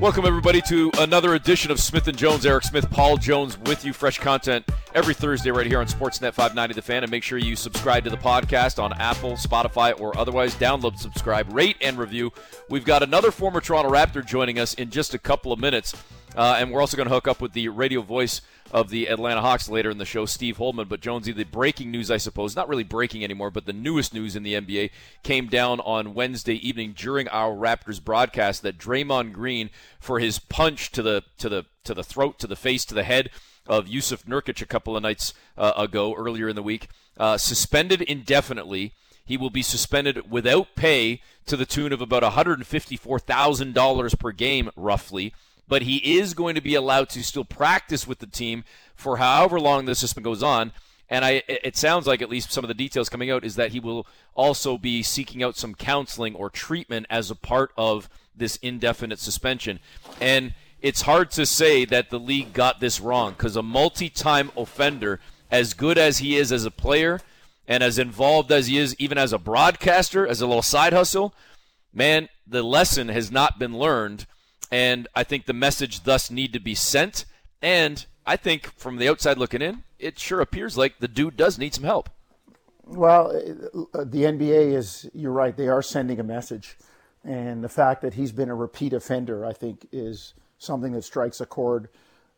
Welcome, everybody, to another edition of Smith and Jones. Eric Smith, Paul Jones with you. Fresh content every Thursday right here on Sportsnet 590 The Fan. And make sure you subscribe to the podcast on Apple, Spotify, or otherwise. Download, subscribe, rate, and review. We've got another former Toronto Raptor joining us in just a couple of minutes. Uh, and we're also going to hook up with the radio voice of the Atlanta Hawks later in the show, Steve Holman. But Jonesy, the breaking news, I suppose, not really breaking anymore, but the newest news in the NBA came down on Wednesday evening during our Raptors broadcast that Draymond Green, for his punch to the to the to the throat, to the face, to the head of Jusuf Nurkic a couple of nights uh, ago, earlier in the week, uh, suspended indefinitely. He will be suspended without pay to the tune of about $154,000 per game, roughly but he is going to be allowed to still practice with the team for however long the suspension goes on. And I, it sounds like, at least some of the details coming out, is that he will also be seeking out some counseling or treatment as a part of this indefinite suspension. And it's hard to say that the league got this wrong because a multi time offender, as good as he is as a player and as involved as he is even as a broadcaster, as a little side hustle, man, the lesson has not been learned and I think the message thus need to be sent. And I think from the outside looking in, it sure appears like the dude does need some help. Well, uh, the NBA is, you're right, they are sending a message. And the fact that he's been a repeat offender, I think, is something that strikes a chord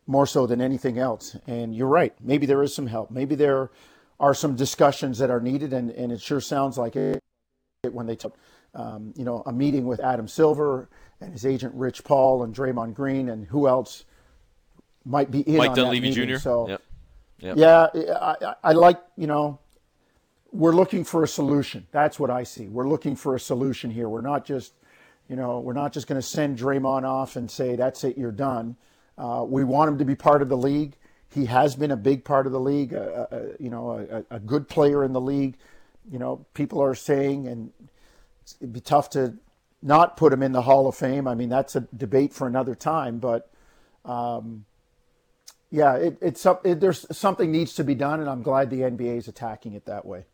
more so than anything else. And you're right, maybe there is some help. Maybe there are some discussions that are needed, and, and it sure sounds like it when they took, um, you know, a meeting with Adam Silver and his agent Rich Paul and Draymond Green and who else might be in Mike on Dunleavy that meeting. Jr. So, yep. Yep. yeah, I, I like you know, we're looking for a solution. That's what I see. We're looking for a solution here. We're not just, you know, we're not just going to send Draymond off and say that's it, you're done. Uh, we want him to be part of the league. He has been a big part of the league. Uh, uh, you know, a, a good player in the league. You know, people are saying, and it'd be tough to not put him in the Hall of Fame. I mean, that's a debate for another time. But um, yeah, it, it's it, there's something needs to be done, and I'm glad the NBA is attacking it that way.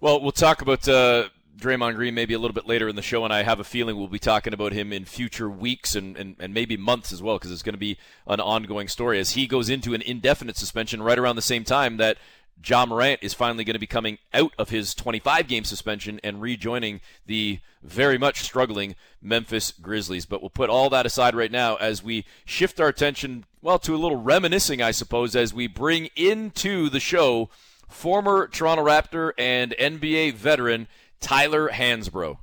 Well, we'll talk about uh, Draymond Green maybe a little bit later in the show, and I have a feeling we'll be talking about him in future weeks and, and, and maybe months as well, because it's going to be an ongoing story as he goes into an indefinite suspension right around the same time that Ja Morant is finally going to be coming out of his 25 game suspension and rejoining the very much struggling Memphis Grizzlies. But we'll put all that aside right now as we shift our attention, well, to a little reminiscing, I suppose, as we bring into the show former Toronto Raptor and NBA veteran Tyler Hansbrough.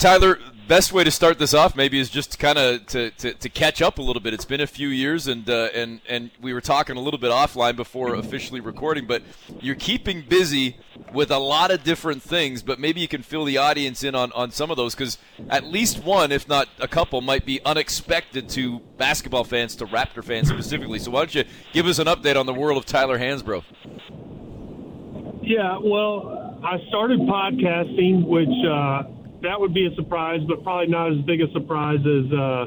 Tyler, best way to start this off maybe is just kind of to, to, to, catch up a little bit. It's been a few years, and uh, and and we were talking a little bit offline before officially recording. But you're keeping busy with a lot of different things. But maybe you can fill the audience in on, on some of those because at least one, if not a couple, might be unexpected to basketball fans, to Raptor fans specifically. So why don't you give us an update on the world of Tyler Hansbrough? Yeah, well, I started podcasting, which. Uh, that would be a surprise, but probably not as big a surprise as uh,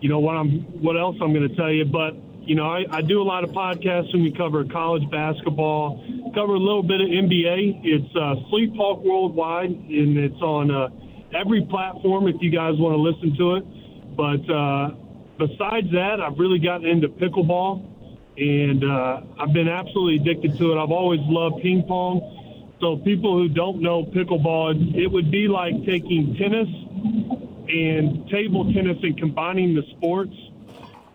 you know what I'm what else I'm going to tell you. But you know, I, I do a lot of podcasts and we cover college basketball, cover a little bit of NBA. It's uh, Sleep Talk Worldwide, and it's on uh, every platform if you guys want to listen to it. But uh, besides that, I've really gotten into pickleball, and uh, I've been absolutely addicted to it. I've always loved ping pong so people who don't know pickleball, it would be like taking tennis and table tennis and combining the sports.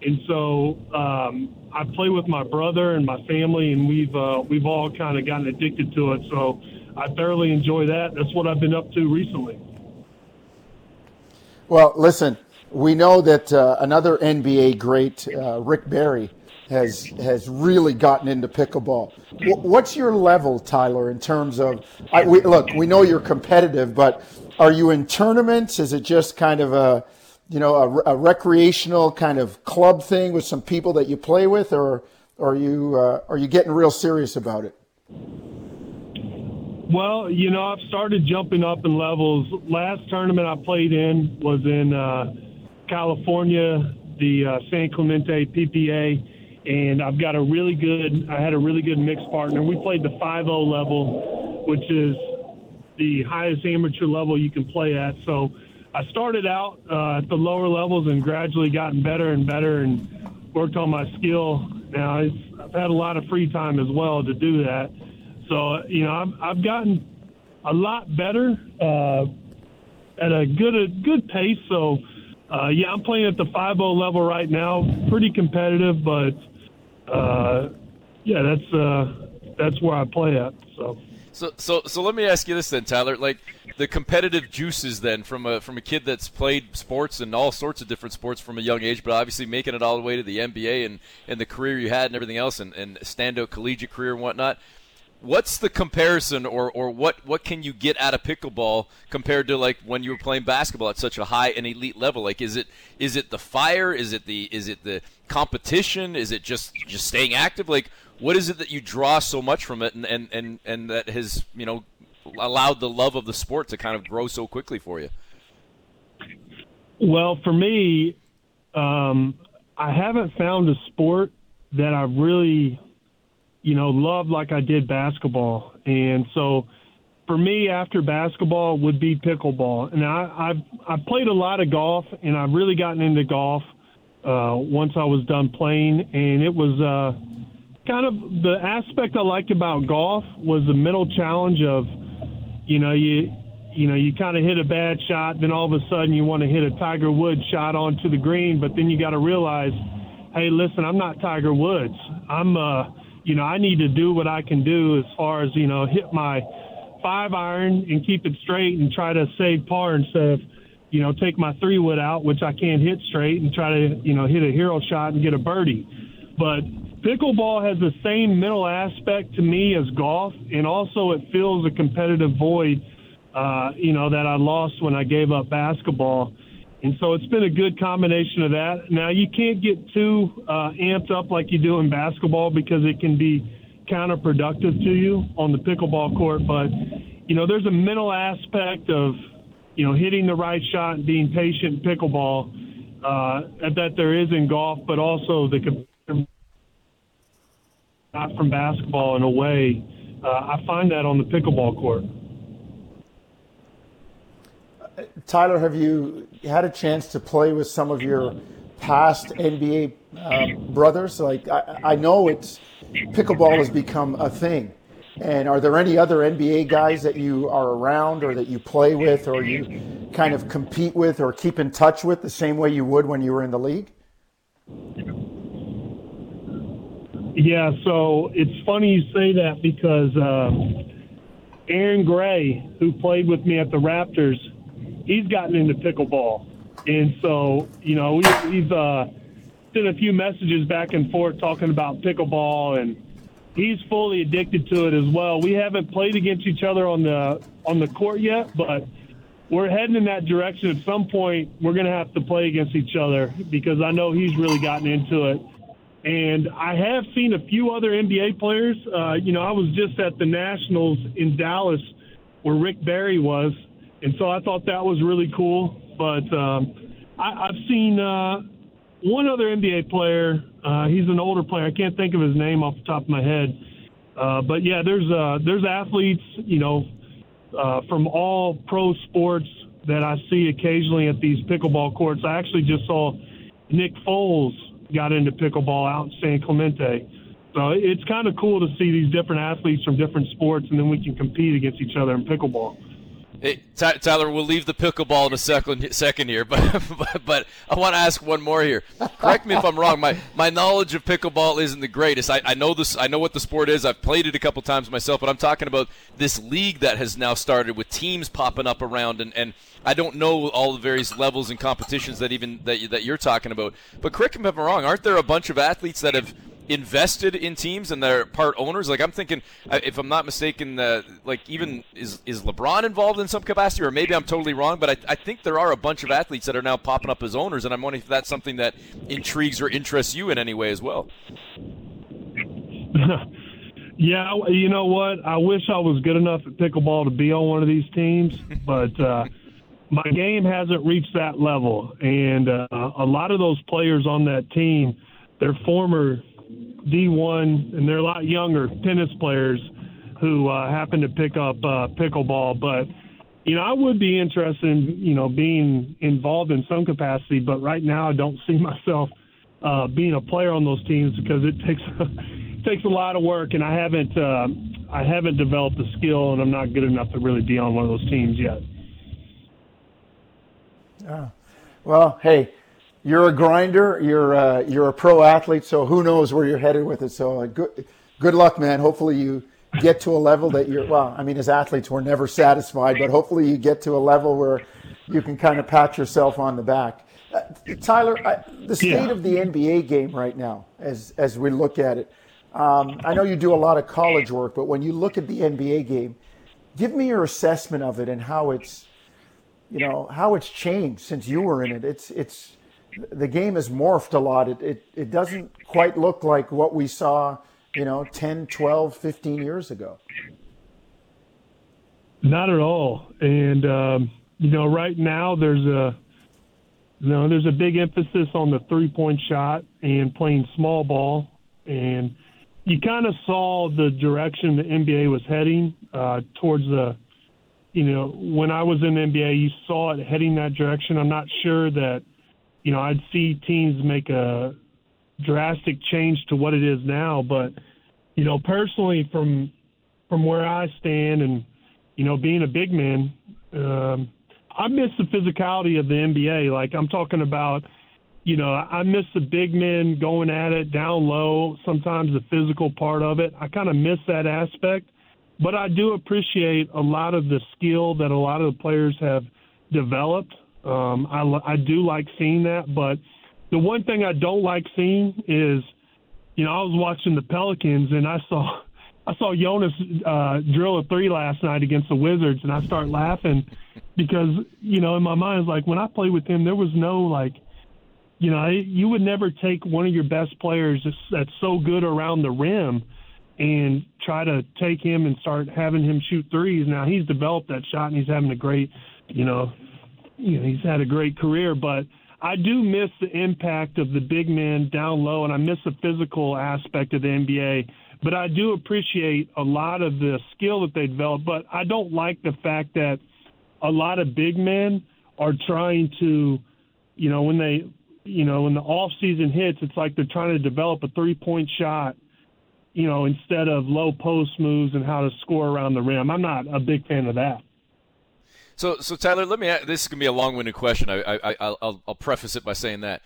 And so um, I play with my brother and my family, and we've uh, we've all kind of gotten addicted to it. So I thoroughly enjoy that. That's what I've been up to recently. Well, listen, we know that uh, another NBA great, uh, Rick Barry, has has really gotten into pickleball. What's your level, Tyler, in terms of? I, we, look, we know you're competitive, but are you in tournaments? Is it just kind of a, you know, a, a recreational kind of club thing with some people that you play with, or, or are you uh, are you getting real serious about it? Well, you know, I've started jumping up in levels. Last tournament I played in was in uh, California, the uh, San Clemente PPA and I've got a really good. I had a really good mixed partner. We played the 5-0 level, which is the highest amateur level you can play at. So I started out uh, at the lower levels and gradually gotten better and better and worked on my skill. Now I've had a lot of free time as well to do that. So you know I've, I've gotten a lot better uh, at a good a good pace. So uh, yeah, I'm playing at the 5-0 level right now. Pretty competitive, but uh, yeah, that's uh, that's where I play at. So. So, so, so let me ask you this then, Tyler. Like the competitive juices, then from a from a kid that's played sports and all sorts of different sports from a young age, but obviously making it all the way to the NBA and, and the career you had and everything else, and, and standout collegiate career and whatnot. What's the comparison, or, or what, what can you get out of pickleball compared to like when you were playing basketball at such a high and elite level? Like, is it is it the fire? Is it the is it the competition? Is it just just staying active? Like, what is it that you draw so much from it, and and and, and that has you know allowed the love of the sport to kind of grow so quickly for you? Well, for me, um, I haven't found a sport that I really you know, love like I did basketball. And so for me, after basketball would be pickleball. And I, I've, I've played a lot of golf and I've really gotten into golf uh, once I was done playing. And it was uh, kind of the aspect I liked about golf was the mental challenge of, you know, you, you know, you kind of hit a bad shot, then all of a sudden you want to hit a Tiger Woods shot onto the green, but then you got to realize, hey, listen, I'm not Tiger Woods. I'm, uh, you know, I need to do what I can do as far as, you know, hit my five iron and keep it straight and try to save par instead of, you know, take my three wood out, which I can't hit straight, and try to, you know, hit a hero shot and get a birdie. But pickleball has the same mental aspect to me as golf, and also it fills a competitive void, uh, you know, that I lost when I gave up basketball. And so it's been a good combination of that. Now, you can't get too uh, amped up like you do in basketball because it can be counterproductive to you on the pickleball court. But, you know, there's a mental aspect of, you know, hitting the right shot and being patient in pickleball uh, that there is in golf, but also the not from basketball in a way. Uh, I find that on the pickleball court. Tyler, have you had a chance to play with some of your past NBA uh, brothers? Like, I, I know it's pickleball has become a thing. And are there any other NBA guys that you are around or that you play with or you kind of compete with or keep in touch with the same way you would when you were in the league? Yeah, so it's funny you say that because uh, Aaron Gray, who played with me at the Raptors, he's gotten into pickleball, and so you know we, we've uh, sent a few messages back and forth talking about pickleball, and he's fully addicted to it as well. We haven't played against each other on the on the court yet, but we're heading in that direction. At some point, we're going to have to play against each other because I know he's really gotten into it. And I have seen a few other NBA players. Uh, you know, I was just at the Nationals in Dallas where Rick Barry was, and so I thought that was really cool. But um, I, I've seen uh, one other NBA player. Uh, he's an older player. I can't think of his name off the top of my head. Uh, but yeah, there's uh, there's athletes, you know, uh, from all pro sports that I see occasionally at these pickleball courts. I actually just saw Nick Foles got into pickleball out in San Clemente. So it's kind of cool to see these different athletes from different sports, and then we can compete against each other in pickleball. Hey, Tyler, we'll leave the pickleball in a second, second here, but, but, but I want to ask one more here. Correct me if I'm wrong. My my knowledge of pickleball isn't the greatest. I, I know this. I know what the sport is. I've played it a couple times myself, but I'm talking about this league that has now started with teams popping up around, and, and I don't know all the various levels and competitions that even that that you're talking about. But correct me if I'm wrong. Aren't there a bunch of athletes that have invested in teams and they're part owners. Like I'm thinking, uh, if I'm not mistaken, uh, like even is is LeBron involved in some capacity, or maybe I'm totally wrong, but I, I think there are a bunch of athletes that are now popping up as owners, and I'm wondering if that's something that intrigues or interests you in any way as well. yeah, you know what? I wish I was good enough at pickleball to be on one of these teams, but. Uh, my game hasn't reached that level, and uh, a lot of those players on that team, they're former D1, and they're a lot younger tennis players who uh, happen to pick up uh, pickleball. But you know, I would be interested in, you know, being involved in some capacity, but right now I don't see myself uh, being a player on those teams because it takes it takes a lot of work, and I haven't uh, I haven't developed the skill, and I'm not good enough to really be on one of those teams yet. Yeah. Well, hey, you're a grinder. You're uh, you're a pro athlete, so who knows where you're headed with it. So uh, good good luck, man. Hopefully you get to a level that you're well i mean as athletes we're never satisfied but hopefully you get to a level where you can kind of pat yourself on the back uh, tyler I, the state yeah. of the nba game right now as as we look at it um, i know you do a lot of college work but when you look at the nba game give me your assessment of it and how it's you know how it's changed since you were in it it's it's the game has morphed a lot it it, it doesn't quite look like what we saw you know, 10, 12, 15 years ago? Not at all. And, um, you know, right now there's a, you know, there's a big emphasis on the three point shot and playing small ball. And you kind of saw the direction the NBA was heading uh, towards the, you know, when I was in the NBA, you saw it heading that direction. I'm not sure that, you know, I'd see teams make a drastic change to what it is now, but you know, personally, from from where I stand, and you know, being a big man, um, I miss the physicality of the NBA. Like I'm talking about, you know, I miss the big men going at it down low. Sometimes the physical part of it, I kind of miss that aspect. But I do appreciate a lot of the skill that a lot of the players have developed. Um, I, I do like seeing that, but the one thing I don't like seeing is you know, I was watching the Pelicans and I saw I saw Jonas uh, drill a three last night against the Wizards, and I start laughing because you know in my mind it's like when I played with him, there was no like, you know, you would never take one of your best players that's so good around the rim and try to take him and start having him shoot threes. Now he's developed that shot and he's having a great, you know, you know he's had a great career, but I do miss the impact of the big men down low, and I miss the physical aspect of the NBA. But I do appreciate a lot of the skill that they develop. But I don't like the fact that a lot of big men are trying to, you know, when they, you know, when the off season hits, it's like they're trying to develop a three point shot, you know, instead of low post moves and how to score around the rim. I'm not a big fan of that. So, so Tyler, let me. This is gonna be a long-winded question. I, I, I will I'll preface it by saying that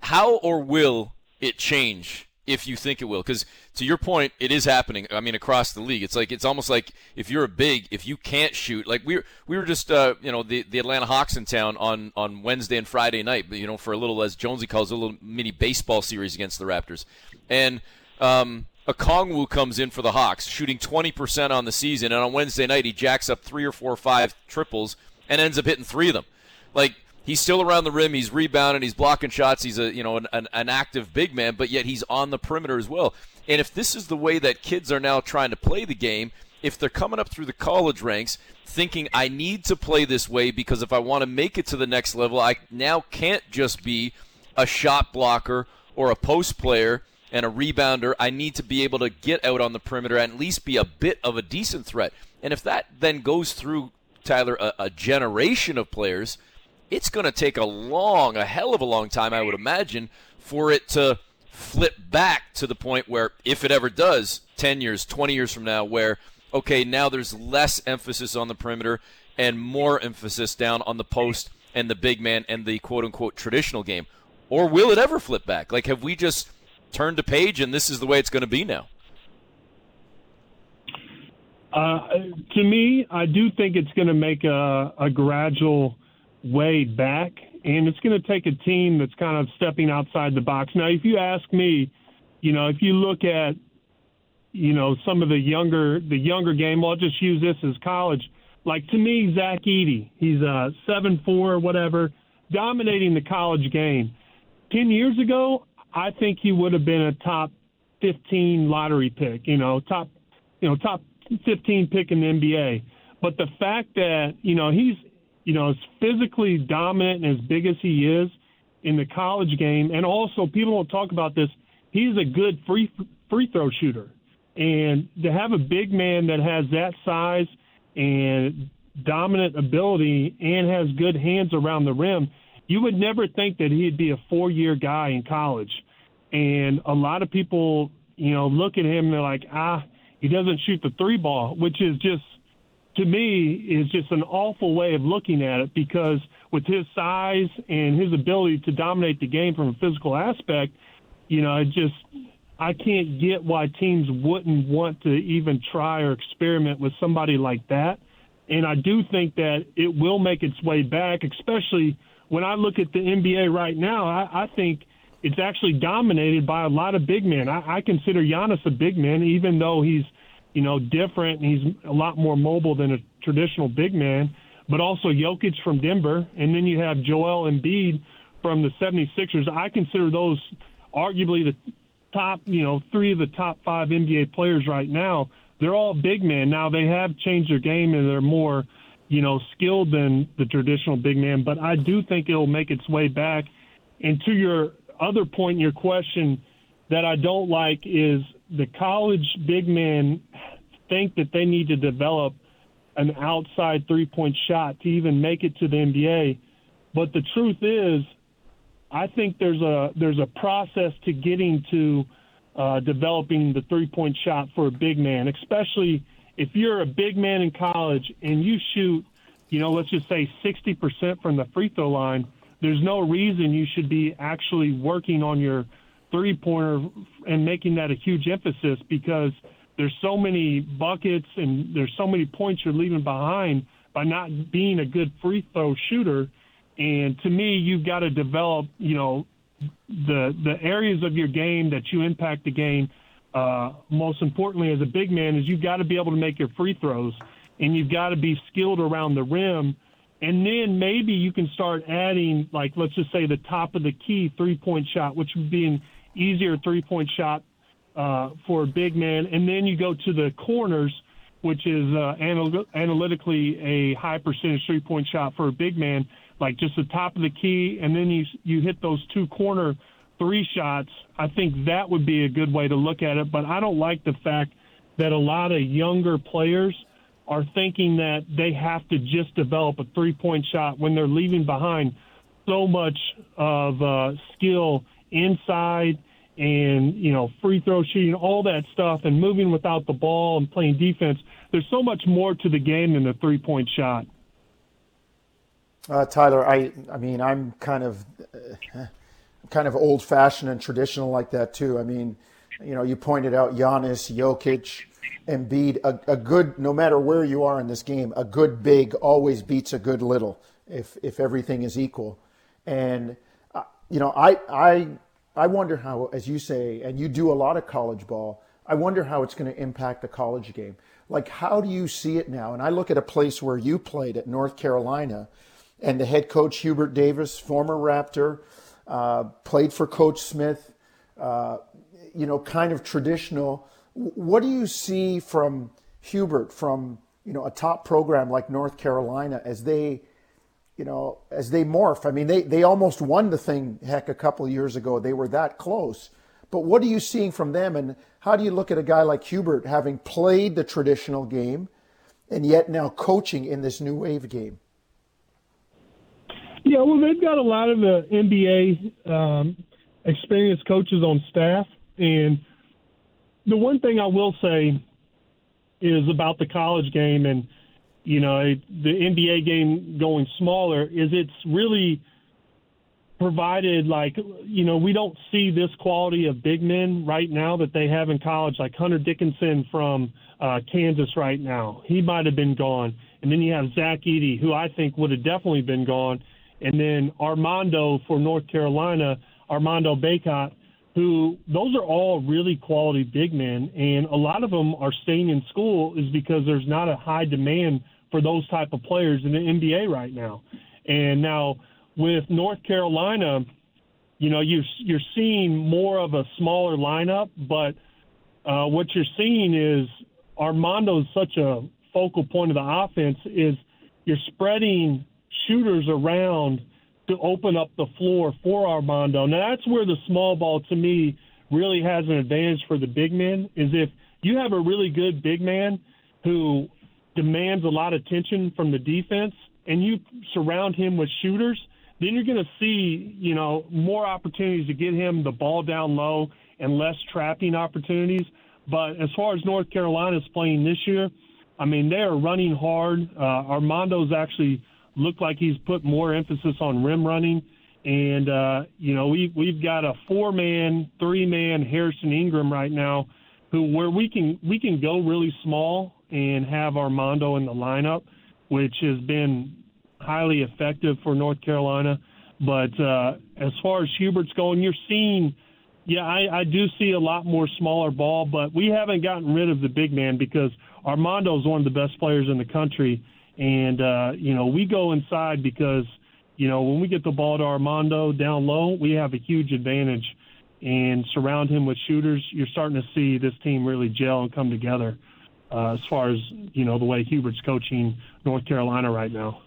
how or will it change if you think it will? Because to your point, it is happening. I mean, across the league, it's like it's almost like if you're a big, if you can't shoot, like we were, we were just, uh, you know, the the Atlanta Hawks in town on on Wednesday and Friday night. You know, for a little as Jonesy calls it, a little mini baseball series against the Raptors, and um, Okongwu comes in for the Hawks, shooting 20% on the season, and on Wednesday night he jacks up three or four or five triples and ends up hitting three of them. Like he's still around the rim, he's rebounding, he's blocking shots, he's a you know an, an, an active big man, but yet he's on the perimeter as well. And if this is the way that kids are now trying to play the game, if they're coming up through the college ranks thinking I need to play this way because if I want to make it to the next level, I now can't just be a shot blocker or a post player and a rebounder. I need to be able to get out on the perimeter and at least be a bit of a decent threat. And if that then goes through, Tyler, a, a generation of players, it's going to take a long, a hell of a long time, I would imagine, for it to flip back to the point where, if it ever does, 10 years, 20 years from now, where, okay, now there's less emphasis on the perimeter and more emphasis down on the post and the big man and the quote unquote traditional game. Or will it ever flip back? Like, have we just turned a page and this is the way it's going to be now? Uh, to me, I do think it's going to make a, a gradual way back, and it's going to take a team that's kind of stepping outside the box. Now, if you ask me, you know, if you look at, you know, some of the younger the younger game, well, I'll just use this as college. Like to me, Zach Edey, he's a seven four, whatever, dominating the college game. Ten years ago, I think he would have been a top 15 lottery pick, you know, top, you know, top 15 pick in the NBA. But the fact that, you know, he's, you know, as physically dominant and as big as he is in the college game, and also people don't talk about this, he's a good free free throw shooter. And to have a big man that has that size and dominant ability and has good hands around the rim, you would never think that he'd be a four year guy in college. And a lot of people, you know, look at him and they're like, ah, he doesn't shoot the three ball, which is just, to me, is just an awful way of looking at it because with his size and his ability to dominate the game from a physical aspect, you know, it just, I can't get why teams wouldn't want to even try or experiment with somebody like that. And I do think that it will make its way back, especially when I look at the NBA right now. I, I think it's actually dominated by a lot of big men. I, I consider Giannis a big man, even though he's, you know, different and he's a lot more mobile than a traditional big man. But also Jokic from Denver, and then you have Joel Embiid from the 76ers. I consider those arguably the top, you know, three of the top five NBA players right now. They're all big men. Now they have changed their game and they're more, you know, skilled than the traditional big man. But I do think it'll make its way back. And to your other point in your question, that I don't like is the college big men think that they need to develop an outside three point shot to even make it to the NBA. But the truth is, I think there's a there's a process to getting to uh, developing the three point shot for a big man, especially if you're a big man in college and you shoot, you know, let's just say 60% from the free throw line. There's no reason you should be actually working on your three pointer and making that a huge emphasis because there's so many buckets and there's so many points you're leaving behind by not being a good free throw shooter and to me, you've got to develop, you know, the the areas of your game that you impact the game. Uh, most importantly, as a big man, is you've got to be able to make your free throws, and you've got to be skilled around the rim. And then maybe you can start adding, like, let's just say the top of the key three point shot, which would be an easier three point shot uh, for a big man. And then you go to the corners, which is uh, anal- analytically a high percentage three point shot for a big man like just the top of the key, and then you you hit those two corner three shots. I think that would be a good way to look at it. But I don't like the fact that a lot of younger players are thinking that they have to just develop a three point shot when they're leaving behind so much of uh, skill inside and you know free throw shooting all that stuff and moving without the ball and playing defense there's so much more to the game than the three point shot uh, Tyler, I I mean I'm kind of uh, kind of old fashioned and traditional like that too. I mean, you know, you pointed out Giannis, Jokic, Embiid. A, a good, no matter where you are in this game, a good big always beats a good little if if everything is equal. And uh, you know, I I I wonder how, as you say, and you do a lot of college ball. I wonder how it's going to impact the college game. Like, how do you see it now? And I look at a place where you played at North Carolina and the head coach Hubert Davis, former Raptor, uh, played for Coach Smith. Uh, you know, kind of traditional. What do you see from Hubert from you know a top program like North Carolina as they, you know, as they morph? I mean, they they almost won the thing. Heck, a couple years ago, they were that close. But what are you seeing from them, and how do you look at a guy like Hubert having played the traditional game, and yet now coaching in this new wave game? Yeah, well, they've got a lot of the NBA um, experienced coaches on staff, and the one thing I will say is about the college game and you know the NBA game going smaller is it's really provided like you know we don't see this quality of big men right now that they have in college like Hunter Dickinson from uh, Kansas right now. He might have been gone. And then you have Zach Edey who I think would have definitely been gone. And then Armando for North Carolina, Armando Bacot, who those are all really quality big men, and a lot of them are staying in school is because there's not a high demand for those type of players in the NBA right now. And now with North Carolina, you know you you're seeing more of a smaller lineup, but uh, what you're seeing is Armando is such a focal point of the offense is you're spreading shooters around to open up the floor for Armando. Now that's where the small ball to me really has an advantage for the big men is if you have a really good big man who demands a lot of attention from the defense, and you surround him with shooters, then you're going to see, you know, more opportunities to get him the ball down low and less trapping opportunities. But as far as North Carolina is playing this year, I mean, they are running hard. Uh, Armando's actually looked like he's put more emphasis on rim running. And, uh, you know, we, we've got a four man, three man Harrison Ingram right now who where we can we can go really small and have Armando in the lineup, which has been highly effective for North Carolina. But uh, as far as Hubert's going, you're seeing, yeah, I, I do see a lot more smaller ball, but we haven't gotten rid of the big man because Armando is one of the best players in the country. And, uh, you know, we go inside because, you know, when we get the ball to Armando down low, we have a huge advantage. And surround him with shooters, you're starting to see this team really gel and come together uh, as far as, you know, the way Hubert's coaching North Carolina right now.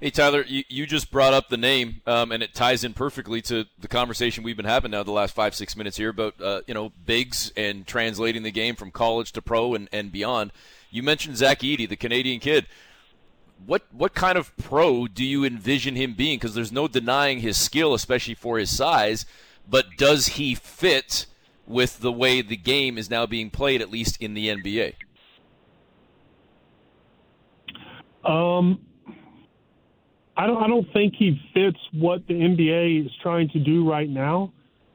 Hey Tyler, you, you just brought up the name, um, and it ties in perfectly to the conversation we've been having now the last five six minutes here about uh, you know bigs and translating the game from college to pro and, and beyond. You mentioned Zach Edey, the Canadian kid. What what kind of pro do you envision him being? Because there's no denying his skill, especially for his size. But does he fit with the way the game is now being played, at least in the NBA? Um, I don't I don't think he fits what the NBA is trying to do right now.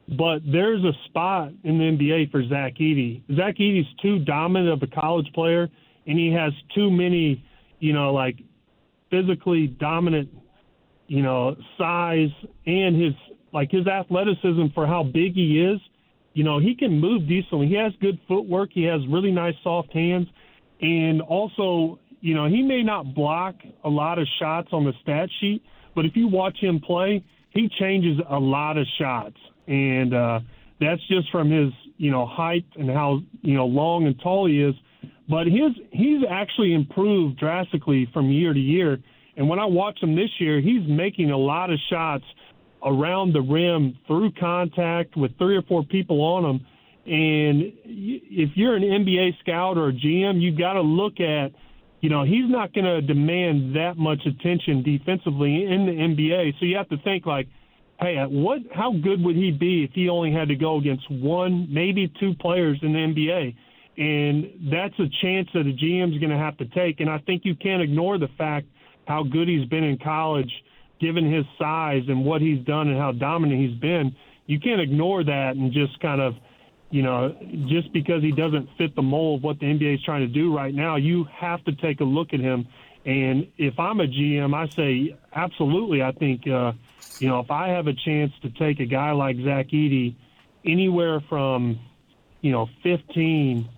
But there's a spot in the NBA for Zach Edey. Zach Edey's too dominant of a college player, and he has too many, you know, like physically dominant, you know, size and his like his athleticism for how big he is. You know, he can move decently. He has good footwork. He has really nice soft hands, and also you know, he may not block a lot of shots on the stat sheet, but if you watch him play, he changes a lot of shots. And uh, that's just from his, you know, height and how, you know, long and tall he is. But his he's actually improved drastically from year to year. And when I watch him this year, he's making a lot of shots around the rim through contact with three or four people on him. And if you're an NBA scout or a GM, you've got to look at – you know, he's not going to demand that much attention defensively in the NBA. So you have to think like, hey, what? How good would he be if he only had to go against one, maybe two players in the NBA? And that's a chance that a GM is going to have to take. And I think you can't ignore the fact how good he's been in college, given his size and what he's done and how dominant he's been. You can't ignore that and just kind of – you know, just because he doesn't fit the mold of what the NBA is trying to do right now, you have to take a look at him. And if I'm a GM, I say absolutely. I think, uh, you know, if I have a chance to take a guy like Zach Edey anywhere from, you know, 15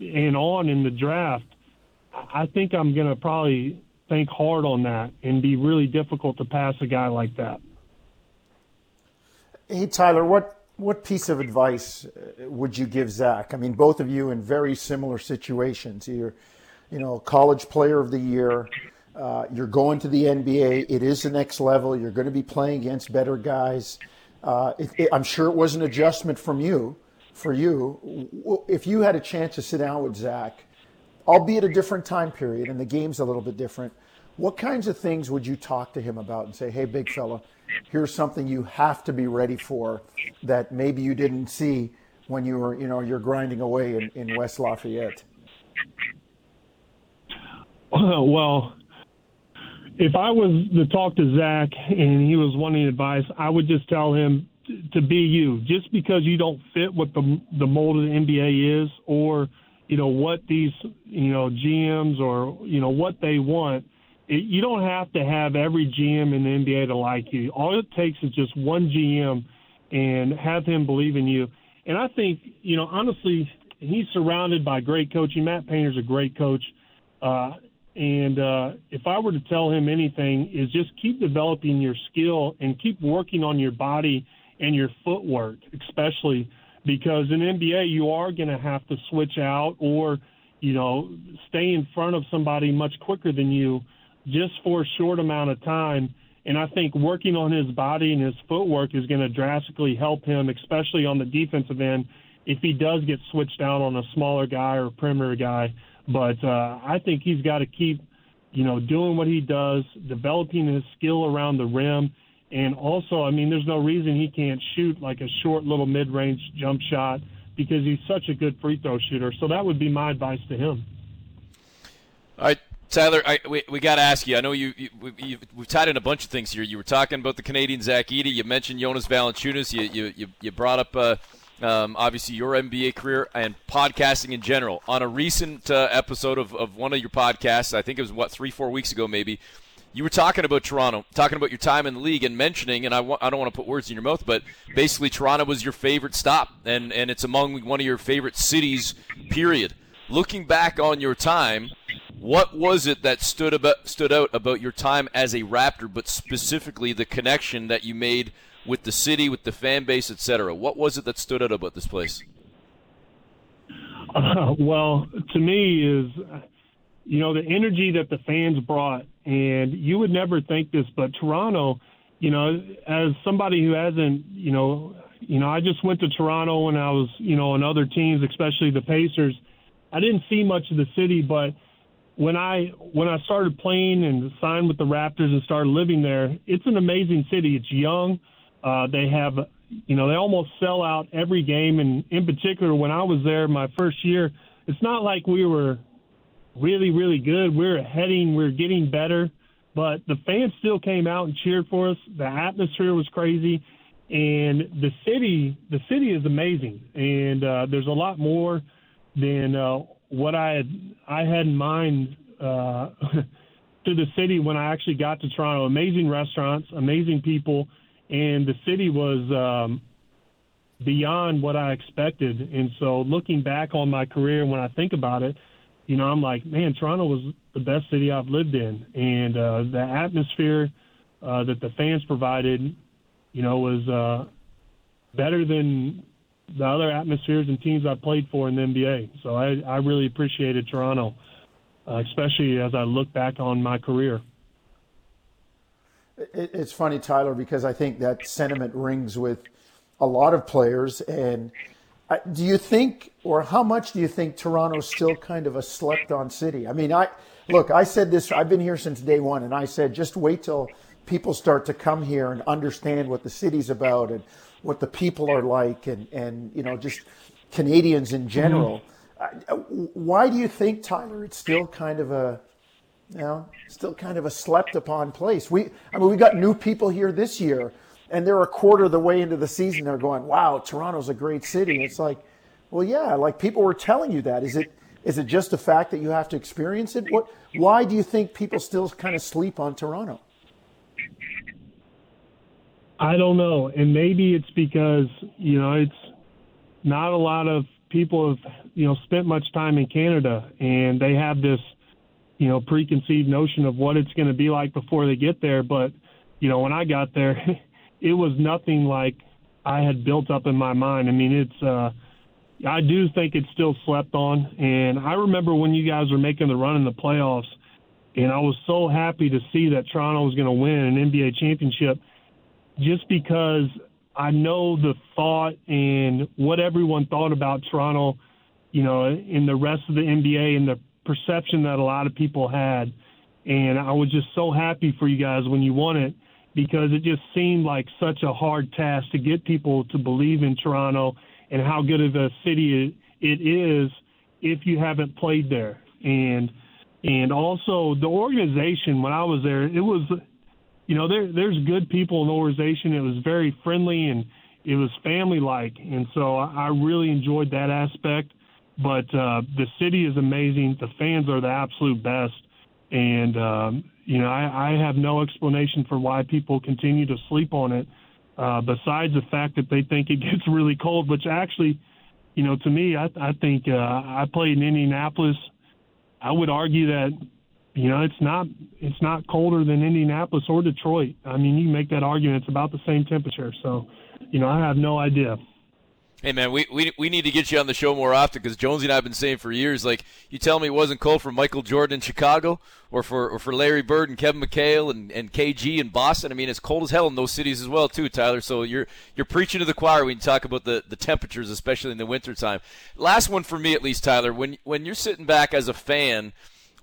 and on in the draft, I think I'm going to probably think hard on that and be really difficult to pass a guy like that. Hey, Tyler, what what piece of advice uh, would you give Zach? I mean, both of you in very similar situations. You're, you know, college player of the year. Uh, you're going to the NBA. It is the next level. You're going to be playing against better guys. Uh, it, it, I'm sure it was an adjustment from you, for you. If you had a chance to sit down with Zach, albeit a different time period and the game's a little bit different, what kinds of things would you talk to him about and say, "Hey, big fella, here's something you have to be ready for that maybe you didn't see when you were, you know, you're grinding away in, in West Lafayette? Well, if I was to talk to Zach and he was wanting advice, I would just tell him to be you. Just because you don't fit what the the mold of the NBA is, or you know what these you know GMs or you know what they want, you don't have to have every GM in the NBA to like you. All it takes is just one GM and have him believe in you. And I think, you know, honestly, he's surrounded by great coaching. Matt Painter's a great coach. Uh, and uh, if I were to tell him anything, is just keep developing your skill and keep working on your body and your footwork, especially because in NBA you are going to have to switch out or, you know, stay in front of somebody much quicker than you just for a short amount of time. And I think working on his body and his footwork is going to drastically help him, especially on the defensive end. if he does get switched out on a smaller guy or perimeter guy. But uh, I think he's got to keep, you know, doing what he does, developing his skill around the rim, and also, I mean, there's no reason he can't shoot like a short little mid-range jump shot because he's such a good free throw shooter. So that would be my advice to him. Tyler, I, we, we got to ask you. I know you, you, you we've tied in a bunch of things here. You were talking about the Canadian Zach Edey. You mentioned Jonas Valanciunas. You you you, you brought up uh, um, obviously your NBA career and podcasting in general. On a recent uh, episode of, of one of your podcasts, I think it was what three four weeks ago maybe. You were talking about Toronto, talking about your time in the league, and mentioning, and I don't want to put words in your mouth, but basically Toronto was your favorite stop, and, and it's among one of your favorite cities, period. Looking back on your time, what was it that stood about stood out about your time as a Raptor, but specifically the connection that you made with the city, with the fan base, etc.? What was it that stood out about this place? Uh, well, to me is you know the energy that the fans brought, and you would never think this, but Toronto, you know, as somebody who hasn't, you know, you know, I just went to Toronto when I was, you know, on other teams, especially the Pacers. I didn't see much of the city, but when I when I started playing and signed with the Raptors and started living there, it's an amazing city. It's young. Uh, they have, you know, they almost sell out every game. And in particular, when I was there my first year, it's not like we were really, really good. We we're heading, we we're getting better, but the fans still came out and cheered for us. The atmosphere was crazy, and the city, the city is amazing. And uh, there's a lot more than uh, what I had I had in mind uh, to the city when I actually got to Toronto. Amazing restaurants, amazing people, and the city was um, beyond what I expected. And so, looking back on my career, when I think about it, you know, I'm like, man, Toronto was the best city I've lived in, and uh, the atmosphere uh, that the fans provided, you know, was uh, better than the other atmospheres and teams I played for in the NBA. So I, I really appreciated Toronto, uh, especially as I look back on my career. It's funny, Tyler, because I think that sentiment rings with a lot of players. And do you think, or how much do you think Toronto's still kind of a slept-on city? I mean, I look, I said this. I've been here since day one, and I said just wait till people start to come here and understand what the city's about and what the people are like and, and you know, just Canadians in general. Mm-hmm. Why do you think, Tyler, it's still kind of a, you know, still kind of a slept upon place? We, I mean, we got new people here this year and they're a quarter of the way into the season. They're going, wow, Toronto's a great city. It's like, well, yeah, like people were telling you that. Is it, is it just a fact that you have to experience it? What, why do you think people still kind of sleep on Toronto? I don't know, and maybe it's because you know it's not a lot of people have you know spent much time in Canada, and they have this you know preconceived notion of what it's going to be like before they get there. But you know when I got there, it was nothing like I had built up in my mind. I mean, it's uh, I do think it's still slept on, and I remember when you guys were making the run in the playoffs, and I was so happy to see that Toronto was going to win an NBA championship just because I know the thought and what everyone thought about Toronto, you know, in the rest of the NBA and the perception that a lot of people had. And I was just so happy for you guys when you won it because it just seemed like such a hard task to get people to believe in Toronto and how good of a city it is if you haven't played there. And and also the organization when I was there, it was you know, there there's good people in the organization. It was very friendly and it was family like, and so I really enjoyed that aspect. But uh, the city is amazing. The fans are the absolute best, and um, you know, I, I have no explanation for why people continue to sleep on it. Uh, besides the fact that they think it gets really cold, which actually, you know, to me, I, I think uh, I played in Indianapolis. I would argue that you know, it's not it's not colder than Indianapolis or Detroit. I mean, you make that argument; it's about the same temperature. So, you know, I have no idea. Hey man, we, we, we need to get you on the show more often because Jonesy and I have been saying for years, like you tell me it wasn't cold for Michael Jordan in Chicago or for or for Larry Bird and Kevin McHale and, and KG in Boston. I mean, it's cold as hell in those cities as well too, Tyler. So you're you're preaching to the choir when you talk about the, the temperatures, especially in the wintertime. Last one for me at least, Tyler. When when you're sitting back as a fan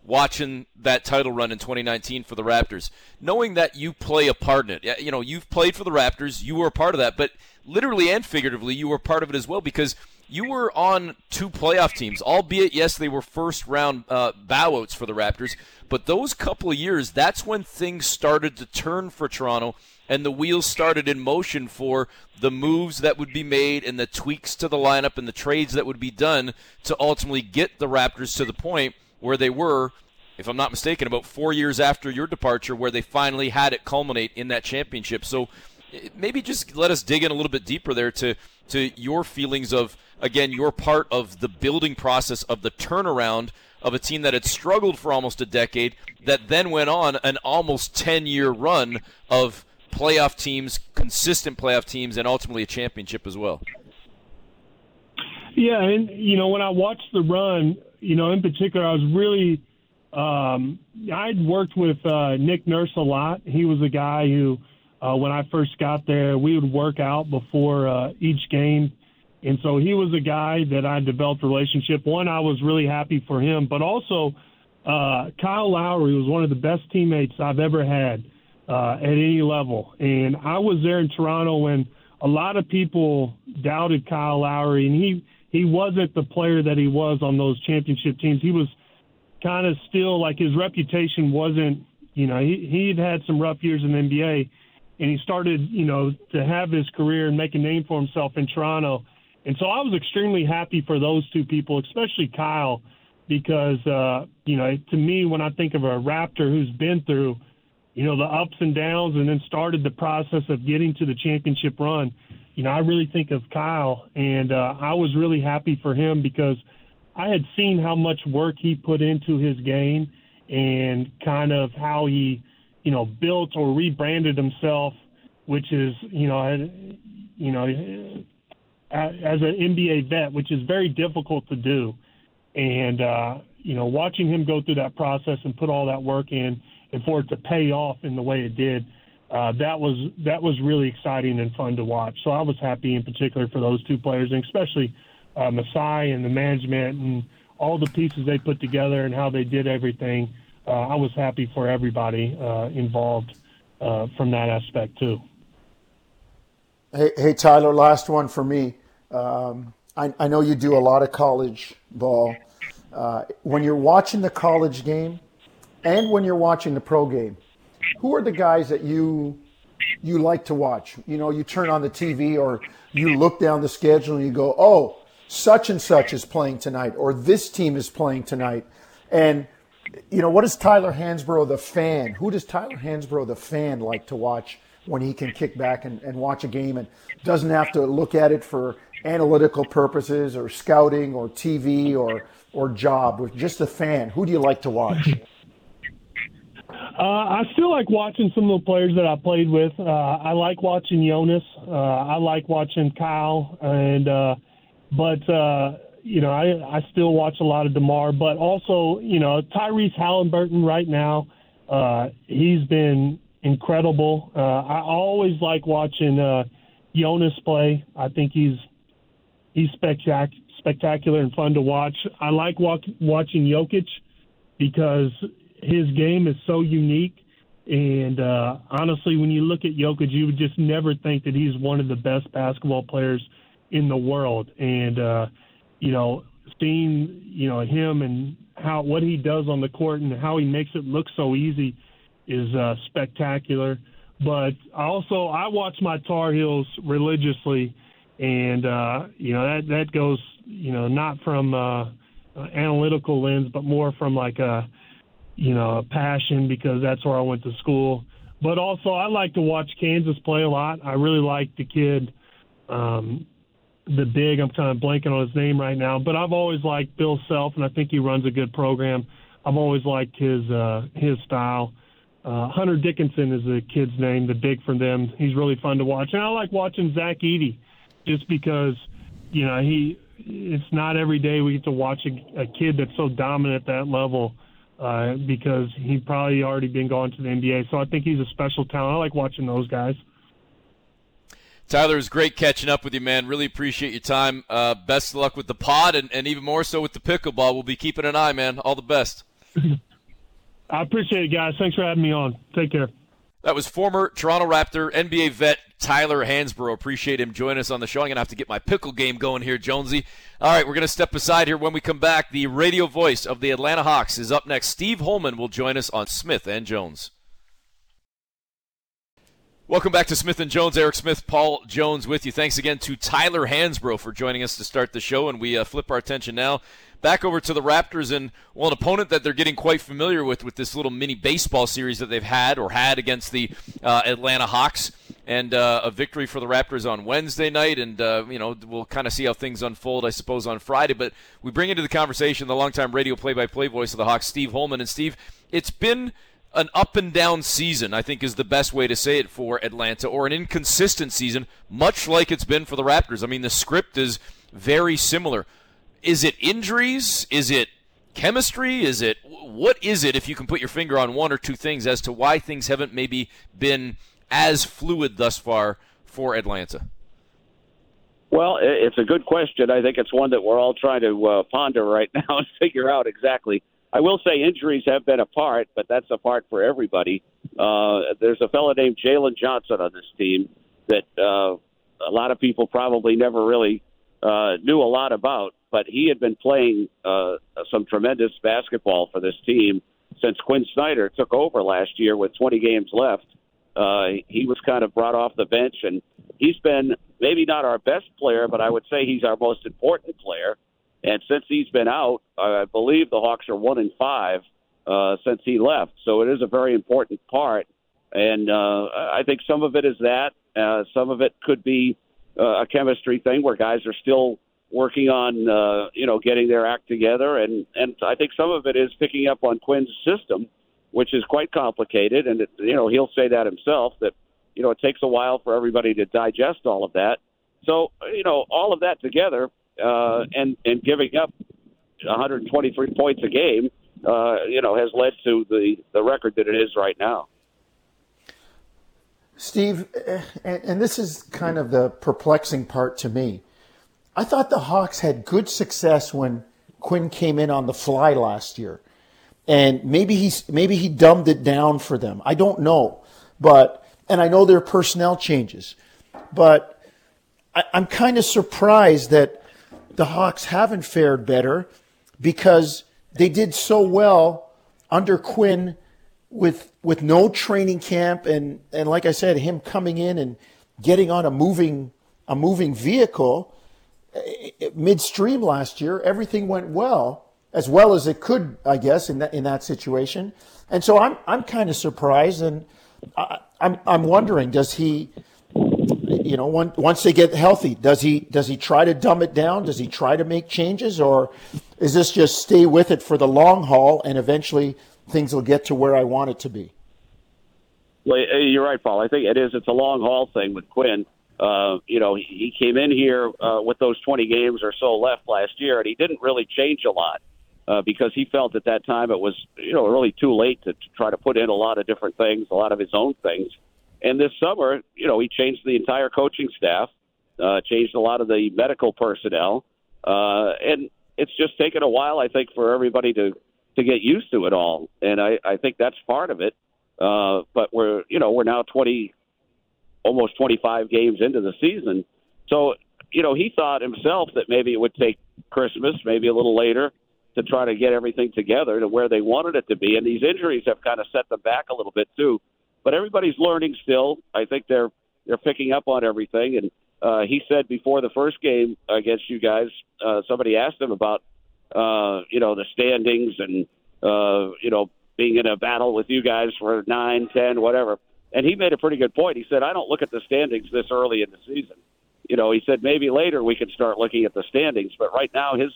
watching that title run in 2019 for the Raptors, knowing that you play a part in it. You know, you've played for the Raptors, you were a part of that, but literally and figuratively, you were part of it as well because you were on two playoff teams, albeit, yes, they were first round uh, bowouts for the Raptors, but those couple of years, that's when things started to turn for Toronto and the wheels started in motion for the moves that would be made and the tweaks to the lineup and the trades that would be done to ultimately get the Raptors to the point where they were, if I'm not mistaken, about four years after your departure, where they finally had it culminate in that championship. So eh, maybe just let us dig in a little bit deeper there to to your feelings of again your part of the building process of the turnaround of a team that had struggled for almost a decade that then went on an almost 10 year run of playoff teams consistent playoff teams and ultimately a championship as well yeah and you know when i watched the run you know, in particular, I was really, um, I'd worked with uh, Nick Nurse a lot. He was a guy who, uh, when I first got there, we would work out before uh, each game. And so he was a guy that I developed a relationship. One, I was really happy for him, but also uh, Kyle Lowry was one of the best teammates I've ever had uh, at any level. And I was there in Toronto when a lot of people doubted Kyle Lowry, and he he wasn't the player that he was on those championship teams. He was kind of still like his reputation wasn't, you know, he he'd had some rough years in the NBA and he started, you know, to have his career and make a name for himself in Toronto. And so I was extremely happy for those two people, especially Kyle, because uh, you know, to me when I think of a Raptor who's been through, you know, the ups and downs and then started the process of getting to the championship run, you know, I really think of Kyle, and uh, I was really happy for him because I had seen how much work he put into his game and kind of how he, you know, built or rebranded himself, which is, you know, you know, as an NBA vet, which is very difficult to do. And uh, you know, watching him go through that process and put all that work in, and for it to pay off in the way it did, uh, that was that was really exciting and fun to watch. So I was happy in particular for those two players, and especially uh, Masai and the management and all the pieces they put together and how they did everything. Uh, I was happy for everybody uh, involved uh, from that aspect too. Hey, hey, Tyler, last one for me. Um, I, I, know you do a lot of college ball. Uh, when you're watching the college game and when you're watching the pro game, who are the guys that you you like to watch? You know, you turn on the TV or you look down the schedule and you go, "Oh, such and such is playing tonight," or "This team is playing tonight," and you know, what does Tyler Hansbrough, the fan, who does Tyler Hansbrough, the fan, like to watch when he can kick back and, and watch a game and doesn't have to look at it for analytical purposes or scouting or TV or or job? with Just a fan. Who do you like to watch? Uh, I still like watching some of the players that I played with. Uh, I like watching Jonas. Uh, I like watching Kyle, and uh, but uh, you know I I still watch a lot of Demar, but also you know Tyrese Halliburton right now. Uh, he's been incredible. Uh, I always like watching uh, Jonas play. I think he's he's spectac- spectacular and fun to watch. I like walk- watching Jokic because his game is so unique. And uh, honestly, when you look at Jokic, you would just never think that he's one of the best basketball players in the world. And uh, you know, seeing you know him and how what he does on the court and how he makes it look so easy is uh, spectacular. But also, I watch my Tar Heels religiously, and uh, you know that that goes you know not from uh, analytical lens, but more from like a you know, a passion because that's where I went to school. But also, I like to watch Kansas play a lot. I really like the kid, um, the big. I'm kind of blanking on his name right now, but I've always liked Bill Self, and I think he runs a good program. I've always liked his uh, his style. Uh, Hunter Dickinson is the kid's name, the big from them. He's really fun to watch, and I like watching Zach Edey, just because you know, he it's not every day we get to watch a, a kid that's so dominant at that level uh, because he probably already been going to the NBA. So I think he's a special talent. I like watching those guys. Tyler, it was great catching up with you, man. Really appreciate your time. Uh, best of luck with the pod and, and even more so with the pickleball. We'll be keeping an eye, man. All the best. I appreciate it, guys. Thanks for having me on. Take care. That was former Toronto Raptor NBA vet Tyler Hansbrough. Appreciate him joining us on the show. I'm going to have to get my pickle game going here, Jonesy. All right, we're going to step aside here when we come back. The radio voice of the Atlanta Hawks is up next. Steve Holman will join us on Smith and Jones. Welcome back to Smith and Jones. Eric Smith, Paul Jones with you. Thanks again to Tyler Hansbrough for joining us to start the show. And we uh, flip our attention now back over to the Raptors and well, an opponent that they're getting quite familiar with with this little mini baseball series that they've had or had against the uh, Atlanta Hawks. And uh, a victory for the Raptors on Wednesday night, and uh, you know we'll kind of see how things unfold, I suppose, on Friday. But we bring into the conversation the longtime radio play-by-play voice of the Hawks, Steve Holman. And Steve, it's been an up and down season, I think is the best way to say it for Atlanta, or an inconsistent season, much like it's been for the Raptors. I mean, the script is very similar. Is it injuries? Is it chemistry? Is it what is it if you can put your finger on one or two things as to why things haven't maybe been as fluid thus far for Atlanta? Well, it's a good question. I think it's one that we're all trying to uh, ponder right now and figure out exactly. I will say injuries have been a part, but that's a part for everybody. Uh, there's a fellow named Jalen Johnson on this team that uh, a lot of people probably never really uh, knew a lot about, but he had been playing uh, some tremendous basketball for this team since Quin Snyder took over last year with 20 games left. Uh, he was kind of brought off the bench, and he's been maybe not our best player, but I would say he's our most important player. And since he's been out, I believe the Hawks are one in five uh, since he left. So it is a very important part. And uh, I think some of it is that. Uh, some of it could be uh, a chemistry thing where guys are still working on, uh, you know, getting their act together. And, and I think some of it is picking up on Quin's system which is quite complicated. And, it, you know, he'll say that himself that, you know, it takes a while for everybody to digest all of that. So, you know, all of that together uh, and, and giving up 123 points a game, uh, you know, has led to the, the record that it is right now. Steve, eh, and this is kind of the perplexing part to me. I thought the Hawks had good success when Quin came in on the fly last year and maybe he's maybe he dumbed it down for them. I don't know, but and I know there are personnel changes, but I, I'm kind of surprised that the Hawks haven't fared better because they did so well under Quin with with no training camp and and like I said, him coming in and getting on a moving a moving vehicle eh, eh, midstream last year, everything went well as well as it could, I guess, in that in that situation. And so I'm I'm kind of surprised, and I, I'm I'm wondering, does he, you know, once once they get healthy, does he does he try to dumb it down? Does he try to make changes, or is this just stay with it for the long haul, and eventually things will get to where I want it to be? Well, you're right, Paul. I think it is. It's a long haul thing with Quin. Uh, you know, he came in here uh, with those 20 games or so left last year, and he didn't really change a lot uh, because he felt at that time it was you know really too late to, to try to put in a lot of different things, a lot of his own things. And this summer, you know, he changed the entire coaching staff, uh, changed a lot of the medical personnel, uh, and it's just taken a while, I think, for everybody to to get used to it all. And I, I think that's part of it. Uh, but we're you know we're now twenty, almost twenty five games into the season, so you know he thought himself that maybe it would take Christmas, maybe a little later to try to get everything together to where they wanted it to be. And these injuries have kind of set them back a little bit too. But everybody's learning still. I think they're they're picking up on everything. And uh, he said before the first game against you guys, uh, somebody asked him about uh, you know the standings and uh, you know being in a battle with you guys for nine, ten, whatever. And he made a pretty good point. He said, "I don't look at the standings this early in the season." You know, he said maybe later we can start looking at the standings, but right now his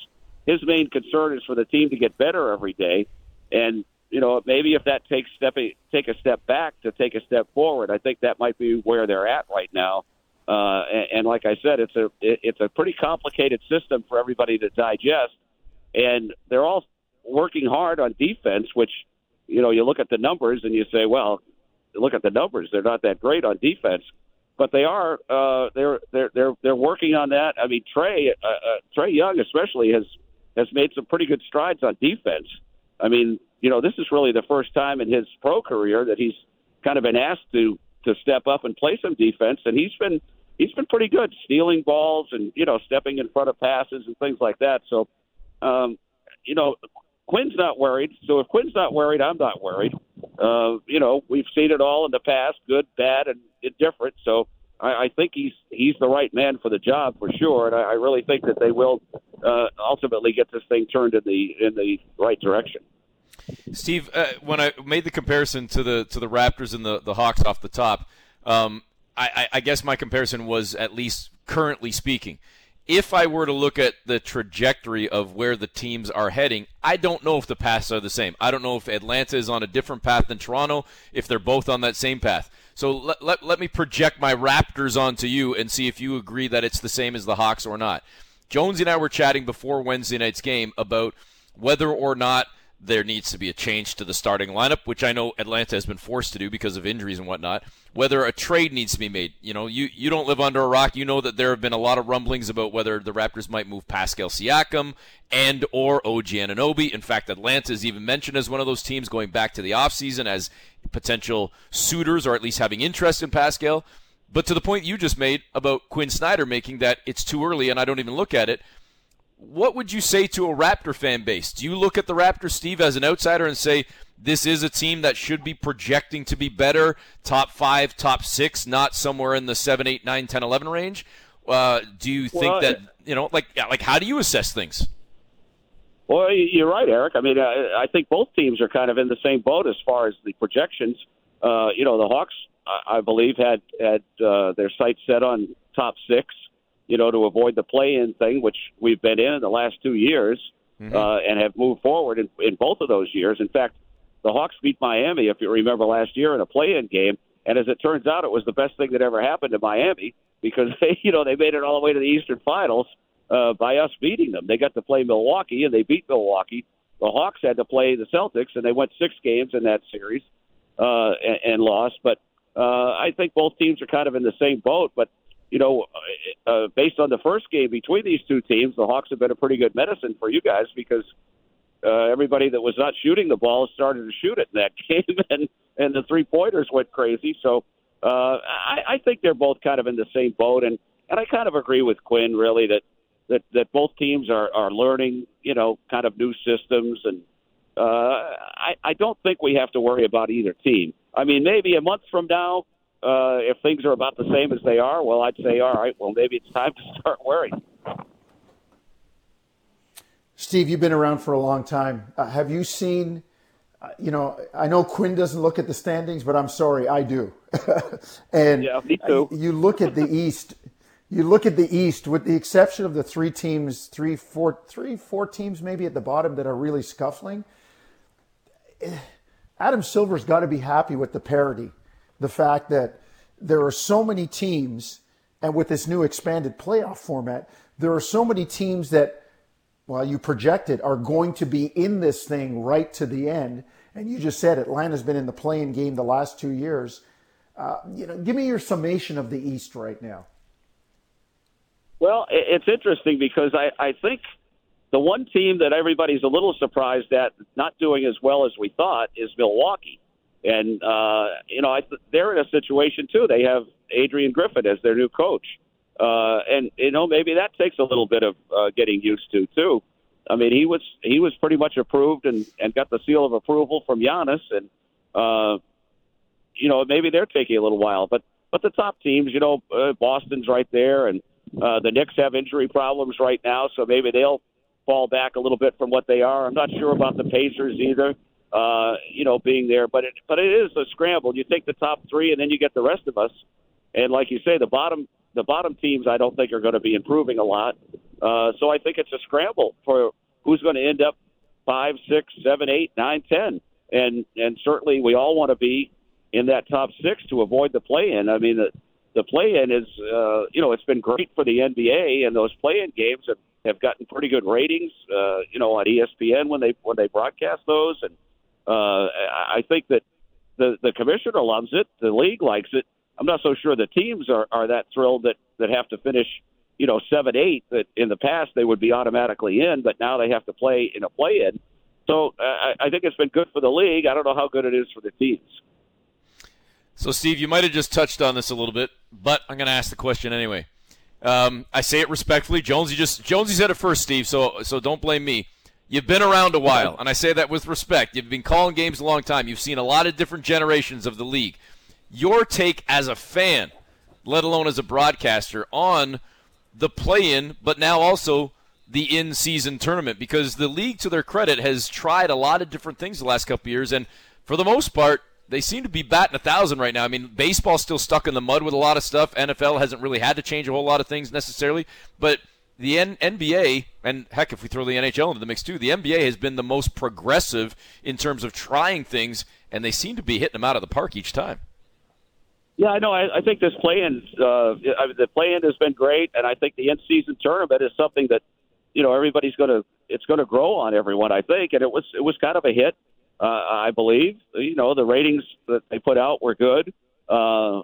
his main concern is for the team to get better every day, and you know maybe if that takes step take a step back to take a step forward, I think that might be where they're at right now. Uh, and, and like I said, it's a it, it's a pretty complicated system for everybody to digest, and they're all working hard on defense. Which, you know, you look at the numbers and you say, well, look at the numbers; they're not that great on defense, but they are. Uh, they're they're they're they're working on that. I mean, Trae uh, uh, Trae Young especially has has made some pretty good strides on defense. I mean, you know, this is really the first time in his pro career that he's kind of been asked to to step up and play some defense, and he's been he's been pretty good stealing balls and you know stepping in front of passes and things like that. So, um, you know, Quin's not worried. So if Quin's not worried, I'm not worried. Uh, you know, we've seen it all in the past, good, bad, and indifferent. So I, I think he's he's the right man for the job for sure, and I, I really think that they will uh, ultimately get this thing turned in the in the right direction. Steve, uh, when I made the comparison to the to the Raptors and the, the Hawks off the top, um, I, I guess my comparison was at least currently speaking. If I were to look at the trajectory of where the teams are heading, I don't know if the paths are the same. I don't know if Atlanta is on a different path than Toronto, if they're both on that same path. So let, let, let me project my Raptors onto you and see if you agree that it's the same as the Hawks or not. Jonesy and I were chatting before Wednesday night's game about whether or not – there needs to be a change to the starting lineup, which I know Atlanta has been forced to do because of injuries and whatnot. Whether a trade needs to be made, you know, you you don't live under a rock. You know that there have been a lot of rumblings about whether the Raptors might move Pascal Siakam and or OG Anunoby. In fact, Atlanta is even mentioned as one of those teams going back to the offseason as potential suitors or at least having interest in Pascal. But to the point you just made about Quin Snyder making that it's too early and I don't even look at it what would you say to a Raptor fan base? Do you look at the Raptors, Steve, as an outsider and say this is a team that should be projecting to be better, top five, top six, not somewhere in the seven, eight, nine, 10, 11 range? Uh, do you think well, that, you know, like, like how do you assess things? Well, you're right, Eric. I mean, I, I think both teams are kind of in the same boat as far as the projections. Uh, you know, the Hawks, I believe, had had uh, their sights set on top six you know, to avoid the play-in thing, which we've been in in the last two years, mm-hmm. uh, and have moved forward in, in both of those years. In fact, the Hawks beat Miami, if you remember last year, in a play-in game, and as it turns out, it was the best thing that ever happened to Miami because they, you know, they made it all the way to the Eastern Finals uh, by us beating them. They got to play Milwaukee, and they beat Milwaukee. The Hawks had to play the Celtics, and they went six games in that series uh, and, and lost. But uh, I think both teams are kind of in the same boat. But you know, uh, based on the first game between these two teams, the Hawks have been a pretty good medicine for you guys because uh, everybody that was not shooting the ball started to shoot it in that game, and and the three pointers went crazy. So uh, I, I think they're both kind of in the same boat, and and I kind of agree with Quin really that that that both teams are are learning, you know, kind of new systems, and uh, I I don't think we have to worry about either team. I mean, maybe a month from now uh, if things are about the same as they are, well, I'd say, all right, well, maybe it's time to start worrying. Steve, you've been around for a long time. Uh, have you seen? Uh, you know, I know Quin doesn't look at the standings, but I'm sorry, I do. and yeah, me too. you look at the East. You look at the East, with the exception of the three teams, three, four, three, four teams maybe at the bottom that are really scuffling. Eh, Adam Silver's got to be happy with the parity the fact that there are so many teams, and with this new expanded playoff format, there are so many teams that, well, you projected are going to be in this thing right to the end. And you just said Atlanta's been in the play-in game the last two years. Uh, you know, give me your summation of the East right now. Well, it's interesting because I, I think the one team that everybody's a little surprised at not doing as well as we thought is Milwaukee. And uh, you know, I they're in a situation too. They have Adrian Griffin as their new coach, uh, and you know maybe that takes a little bit of uh, getting used to too. I mean, he was he was pretty much approved and and got the seal of approval from Giannis, and uh, you know maybe they're taking a little while. But but the top teams, you know, uh, Boston's right there, and uh, the Knicks have injury problems right now, so maybe they'll fall back a little bit from what they are. I'm not sure about the Pacers either uh, you know, being there. But it, but it is a scramble. You take the top three, and then you get the rest of us. And like you say, the bottom the bottom teams, I don't think are going to be improving a lot. Uh, so I think it's a scramble for who's going to end up five, six, seven, eight, nine, ten, and and certainly we all want to be in that top six to avoid the play in. I mean, the the play-in is, uh, you know, it's been great for the NBA, and those play-in games have, have gotten pretty good ratings, uh, you know, on ESPN when they when they broadcast those, and uh, I think that the the commissioner loves it, the league likes it. I'm not so sure the teams are are that thrilled that that have to finish, you know, seven eight. That in the past they would be automatically in, but now they have to play in a play-in. So uh, I, I think it's been good for the league. I don't know how good it is for the teams. So, Steve, you might have just touched on this a little bit, but I'm going to ask the question anyway. Um, I say it respectfully. Jonesy just Jonesy said it first, Steve. So, so don't blame me. You've been around a while, and I say that with respect. You've been calling games a long time. You've seen a lot of different generations of the league. Your take as a fan, let alone as a broadcaster, on the play-in, but now also the in-season tournament, because the league, to their credit, has tried a lot of different things the last couple years, and for the most part, they seem to be batting a thousand right now. I mean, baseball's still stuck in the mud with a lot of stuff. NFL hasn't really had to change a whole lot of things necessarily, but the N- NBA and heck, if we throw the NHL into the mix too, the NBA has been the most progressive in terms of trying things, and they seem to be hitting them out of the park each time. Yeah, I know. I, I think this play-in, uh, I mean, the play-in has been great, and I think the in-season tournament is something that you know everybody's going to it's going to grow on everyone. I think, and it was it was kind of a hit uh, I believe. You know, the ratings that they put out were good. Uh,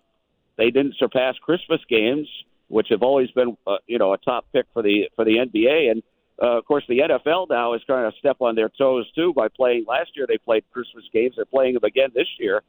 they didn't surpass Christmas games, which have always been, uh, you know, a top pick for the for the NBA. And uh, of course, the NFL now is trying to step on their toes too by playing. Last year they played Christmas games. They're playing them again this year.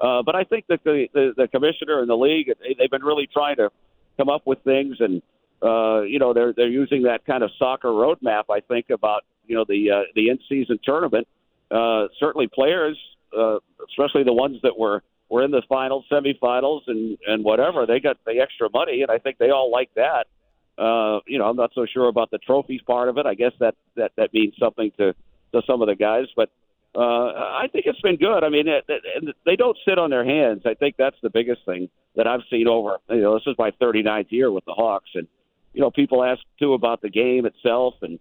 Uh, but I think that the, the the commissioner and the league they, they've been really trying to come up with things, and uh, you know they're they're using that kind of soccer roadmap. I think about you know the uh, the in season tournament uh, certainly players, uh, especially the ones that were were in the finals, semifinals, and and whatever, they got the extra money, and I think they all like that. Uh, you know, I'm not so sure about the trophies part of it. I guess that that that means something to to some of the guys, but uh, I think it's been good. I mean, it, it, they don't sit on their hands. I think that's the biggest thing that I've seen over. You know, this is my 39th year with the Hawks, and you know, people ask too about the game itself, and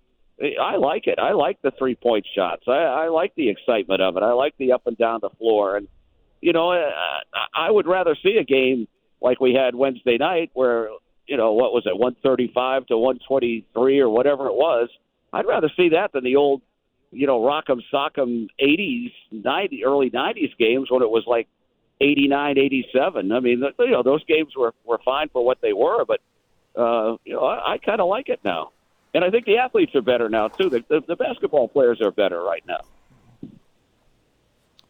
I like it. I like the three point shots. I, I like the excitement of it. I like the up and down the floor. And, you know, uh, I would rather see a game like we had Wednesday night where, you know, what was it, 135 to 123 or whatever it was. I'd rather see that than the old, you know, Rock'em Sock'em 80s, 90, early 90s games when it was like 89, 87. I mean, you know, those games were, were fine for what they were, but, uh, you know, I, I kind of like it now. And I think the athletes are better now too. The, the, the basketball players are better right now.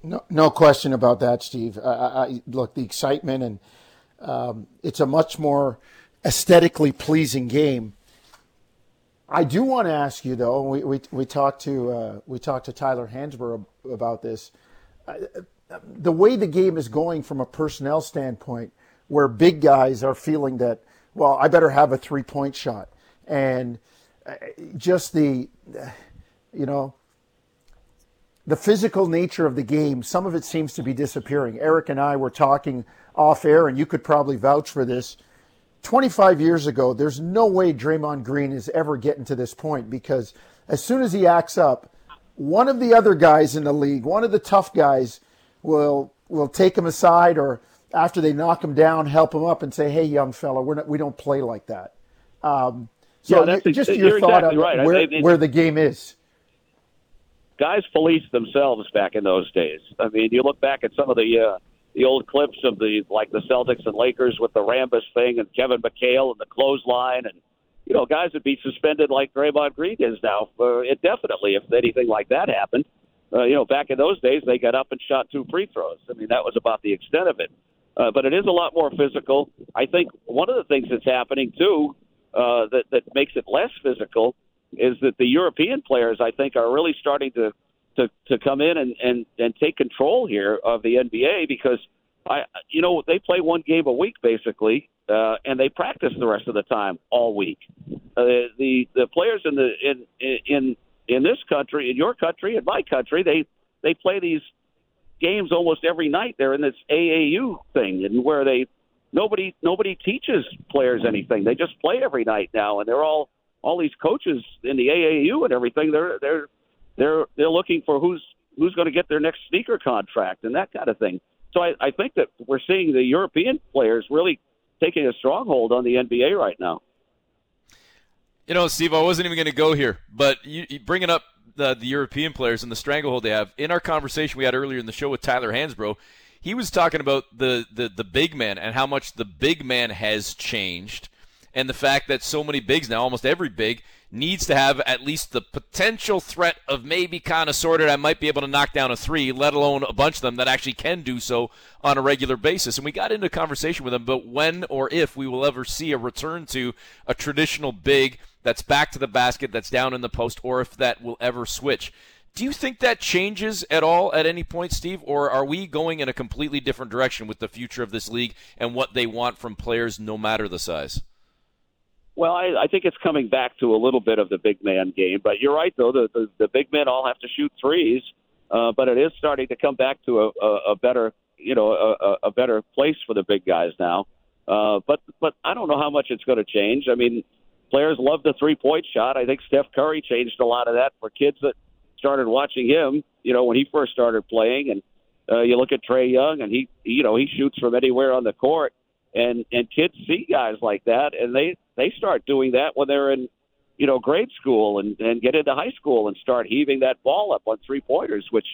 No, no question about that, Steve. I, look, the excitement and um, it's a much more aesthetically pleasing game. I do want to ask you though. We we, we talked to uh, we talked to Tyler Hansbrough about this. Uh, the way the game is going from a personnel standpoint, where big guys are feeling that, well, I better have a three point shot, and just the, you know, the physical nature of the game, some of it seems to be disappearing. Eric and I were talking off air, and you could probably vouch for this. 25 years ago, there's no way Draymond Green is ever getting to this point because as soon as he acts up, one of the other guys in the league, one of the tough guys, will will take him aside or after they knock him down, help him up and say, "Hey, young fella, we're not, we don't play like that." Um, so yeah, that's just your thought exactly right. where, I where the game is. Guys policed themselves back in those days. I mean, you look back at some of the uh, the old clips of the like the Celtics and Lakers with the Rambis thing and Kevin McHale and the clothesline and you know guys would be suspended like Draymond Green is now for indefinitely if anything like that happened. Uh, you know, back in those days, they got up and shot two free throws. I mean, that was about the extent of it. Uh, but it is a lot more physical. I think one of the things that's happening too uh, that that makes it less physical is that the European players, I think, are really starting to to, to come in and, and, and take control here of the NBA because I you know they play one game a week basically uh, and they practice the rest of the time all week. Uh, the the players in the in in in this country, in your country, in my country, they they play these games almost every night. They're in this AAU thing, and where they nobody nobody teaches players anything. They just play every night now, and they're all all these coaches in the AAU and everything. They're they're they're they're looking for who's who's going to get their next sneaker contract and that kind of thing. So I, I think that we're seeing the European players really taking a stronghold on the NBA right now. You know, Steve, I wasn't even going to go here, but you, you bringing up the, the European players and the stranglehold they have. In our conversation we had earlier in the show with Tyler Hansbrough, he was talking about the, the, the big man and how much the big man has changed and the fact that so many bigs now, almost every big, needs to have at least the potential threat of maybe kind of sorted I might be able to knock down a three, let alone a bunch of them that actually can do so on a regular basis. And we got into a conversation with him about when or if we will ever see a return to a traditional big that's back to the basket, that's down in the post, or if that will ever switch. Do you think that changes at all at any point, Steve, or are we going in a completely different direction with the future of this league and what they want from players, no matter the size? Well, I, I think it's coming back to a little bit of the big man game, but you're right though. The the, the big men all have to shoot threes, uh, but it is starting to come back to a, a, a better, you know, a, a better place for the big guys now. Uh, but but I don't know how much it's going to change. I mean, players love the three point shot. I think Steph Curry changed a lot of that for kids that started watching him. You know, when he first started playing, and uh, you look at Trae Young, and he, you know, he shoots from anywhere on the court and and kids see guys like that and they they start doing that when they're in you know grade school and and get into high school and start heaving that ball up on three pointers which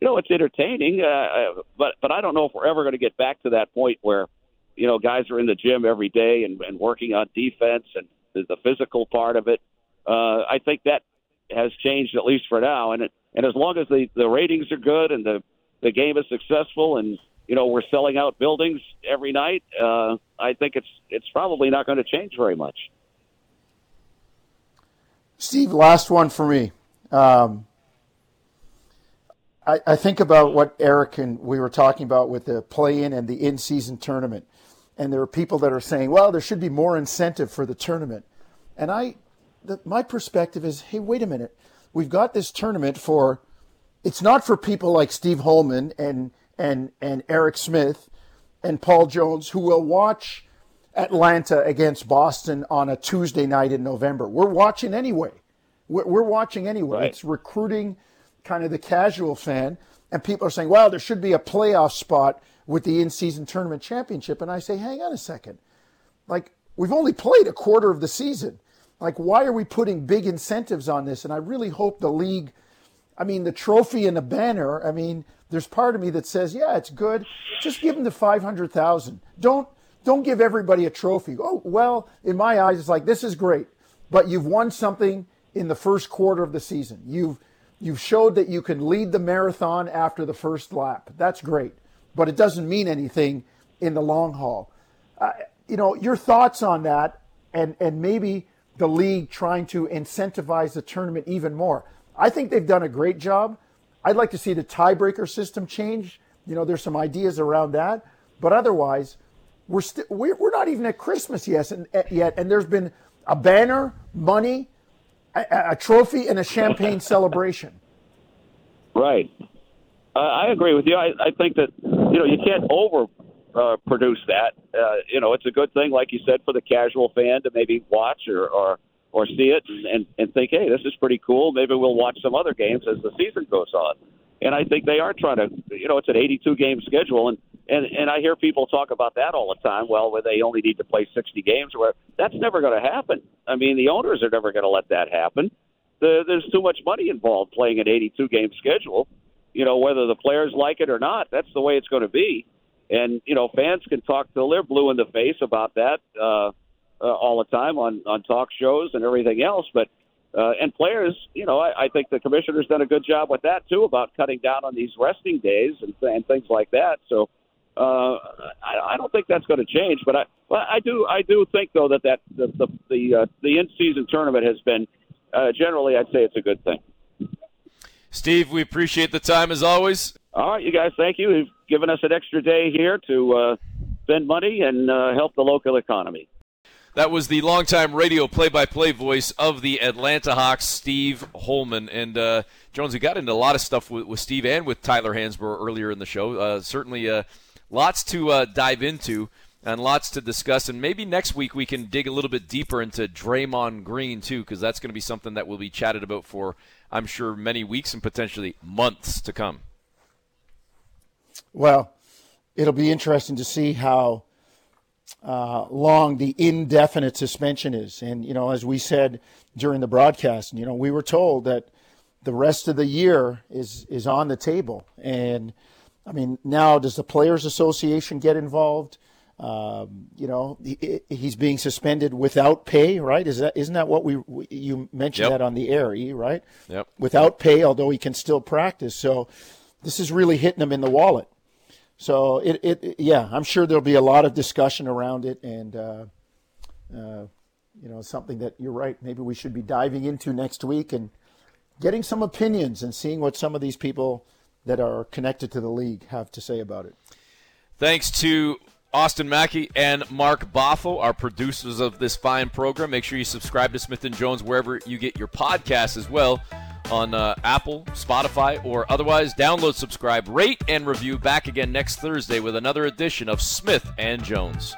you know it's entertaining uh, uh, but but I don't know if we're ever going to get back to that point where you know guys are in the gym every day and, and working on defense and the, the physical part of it. Uh I think that has changed at least for now and it, and as long as the the ratings are good and the the game is successful and you know we're selling out buildings every night. Uh, I think it's it's probably not going to change very much. Steve, last one for me. Um, I, I think about what Eric and we were talking about with the play-in and the in-season tournament, and there are people that are saying, "Well, there should be more incentive for the tournament," and I, the, my perspective is, "Hey, wait a minute, we've got this tournament for." It's not for people like Steve Holman and and, and Eric Smith and Paul Jones, who will watch Atlanta against Boston on a Tuesday night in November. We're watching anyway. We're, we're watching anyway. Right. It's recruiting kind of the casual fan. And people are saying, well, there should be a playoff spot with the in season tournament championship. And I say, hang on a second. Like, we've only played a quarter of the season. Like, why are we putting big incentives on this? And I really hope the league, I mean, the trophy and the banner, I mean, there's part of me that says, yeah, it's good. Just give them the 500,000. Don't don't give everybody a trophy. Oh, well, in my eyes it's like this is great, but you've won something in the first quarter of the season. You've you've showed that you can lead the marathon after the first lap. That's great, but it doesn't mean anything in the long haul. Uh, you know, your thoughts on that and and maybe the league trying to incentivize the tournament even more. I think they've done a great job. I'd like to see the tiebreaker system change. You know, there's some ideas around that, but otherwise, we're still we're, we're not even at Christmas yet, and yet, and there's been a banner, money, a, a trophy, and a champagne celebration. Right. Uh, I agree with you. I, I think that you know you can't over uh, produce that. Uh, you know, it's a good thing, like you said, for the casual fan to maybe watch or, or or see it and, and, think, hey, this is pretty cool. Maybe we'll watch some other games as the season goes on. And I think they are trying to, you know, it's an 82 game schedule, and and and I hear people talk about that all the time. Well, where they only need to play 60 games, where that's never going to happen. I mean, the owners are never going to let that happen. The, there's too much money involved playing an 82 game schedule. You know, whether the players like it or not, that's the way it's going to be. And you know, fans can talk till they're blue in the face about that. Uh, uh, all the time on on talk shows and everything else. But uh, and players, you know, I, I think the commissioner's done a good job with that too about cutting down on these resting days and, and things like that. So uh, I, I don't think that's going to change. But I, but I do, I do think though that that the the the, uh, the in season tournament has been uh, generally, I'd say it's a good thing. Steve, we appreciate the time as always. All right, you guys, thank you. You've given us an extra day here to uh, spend money and uh, help the local economy. That was the longtime radio play-by-play voice of the Atlanta Hawks, Steve Holman. And uh, Jones, we got into a lot of stuff with, with Steve and with Tyler Hansbrough earlier in the show. Uh, certainly, uh, lots to uh, dive into and lots to discuss. And maybe next week we can dig a little bit deeper into Draymond Green too, because that's going to be something that will be chatted about for, I'm sure, many weeks and potentially months to come. Well, it'll be interesting to see how uh, long the indefinite suspension is. And, you know, as we said during the broadcast, you know, we were told that the rest of the year is, is on the table. And, I mean, now does the Players Association get involved? Um, you know, he, he's being suspended without pay, right? Is that isn't that what we, we you mentioned Yep. that on the air, E, right? Yep. Without pay, although he can still practice. So this is really hitting him in the wallet. So it, it yeah, I'm sure there'll be a lot of discussion around it, and uh, uh, you know, something that you're right. Maybe we should be diving into next week and getting some opinions and seeing what some of these people that are connected to the league have to say about it. Thanks to Austin Mackey and Mark Boffo, our producers of this fine program. Make sure you subscribe to Smith and Jones wherever you get your podcasts as well on uh, Apple, Spotify, or otherwise. Download, subscribe, rate, and review. Back again next Thursday with another edition of Smith and Jones.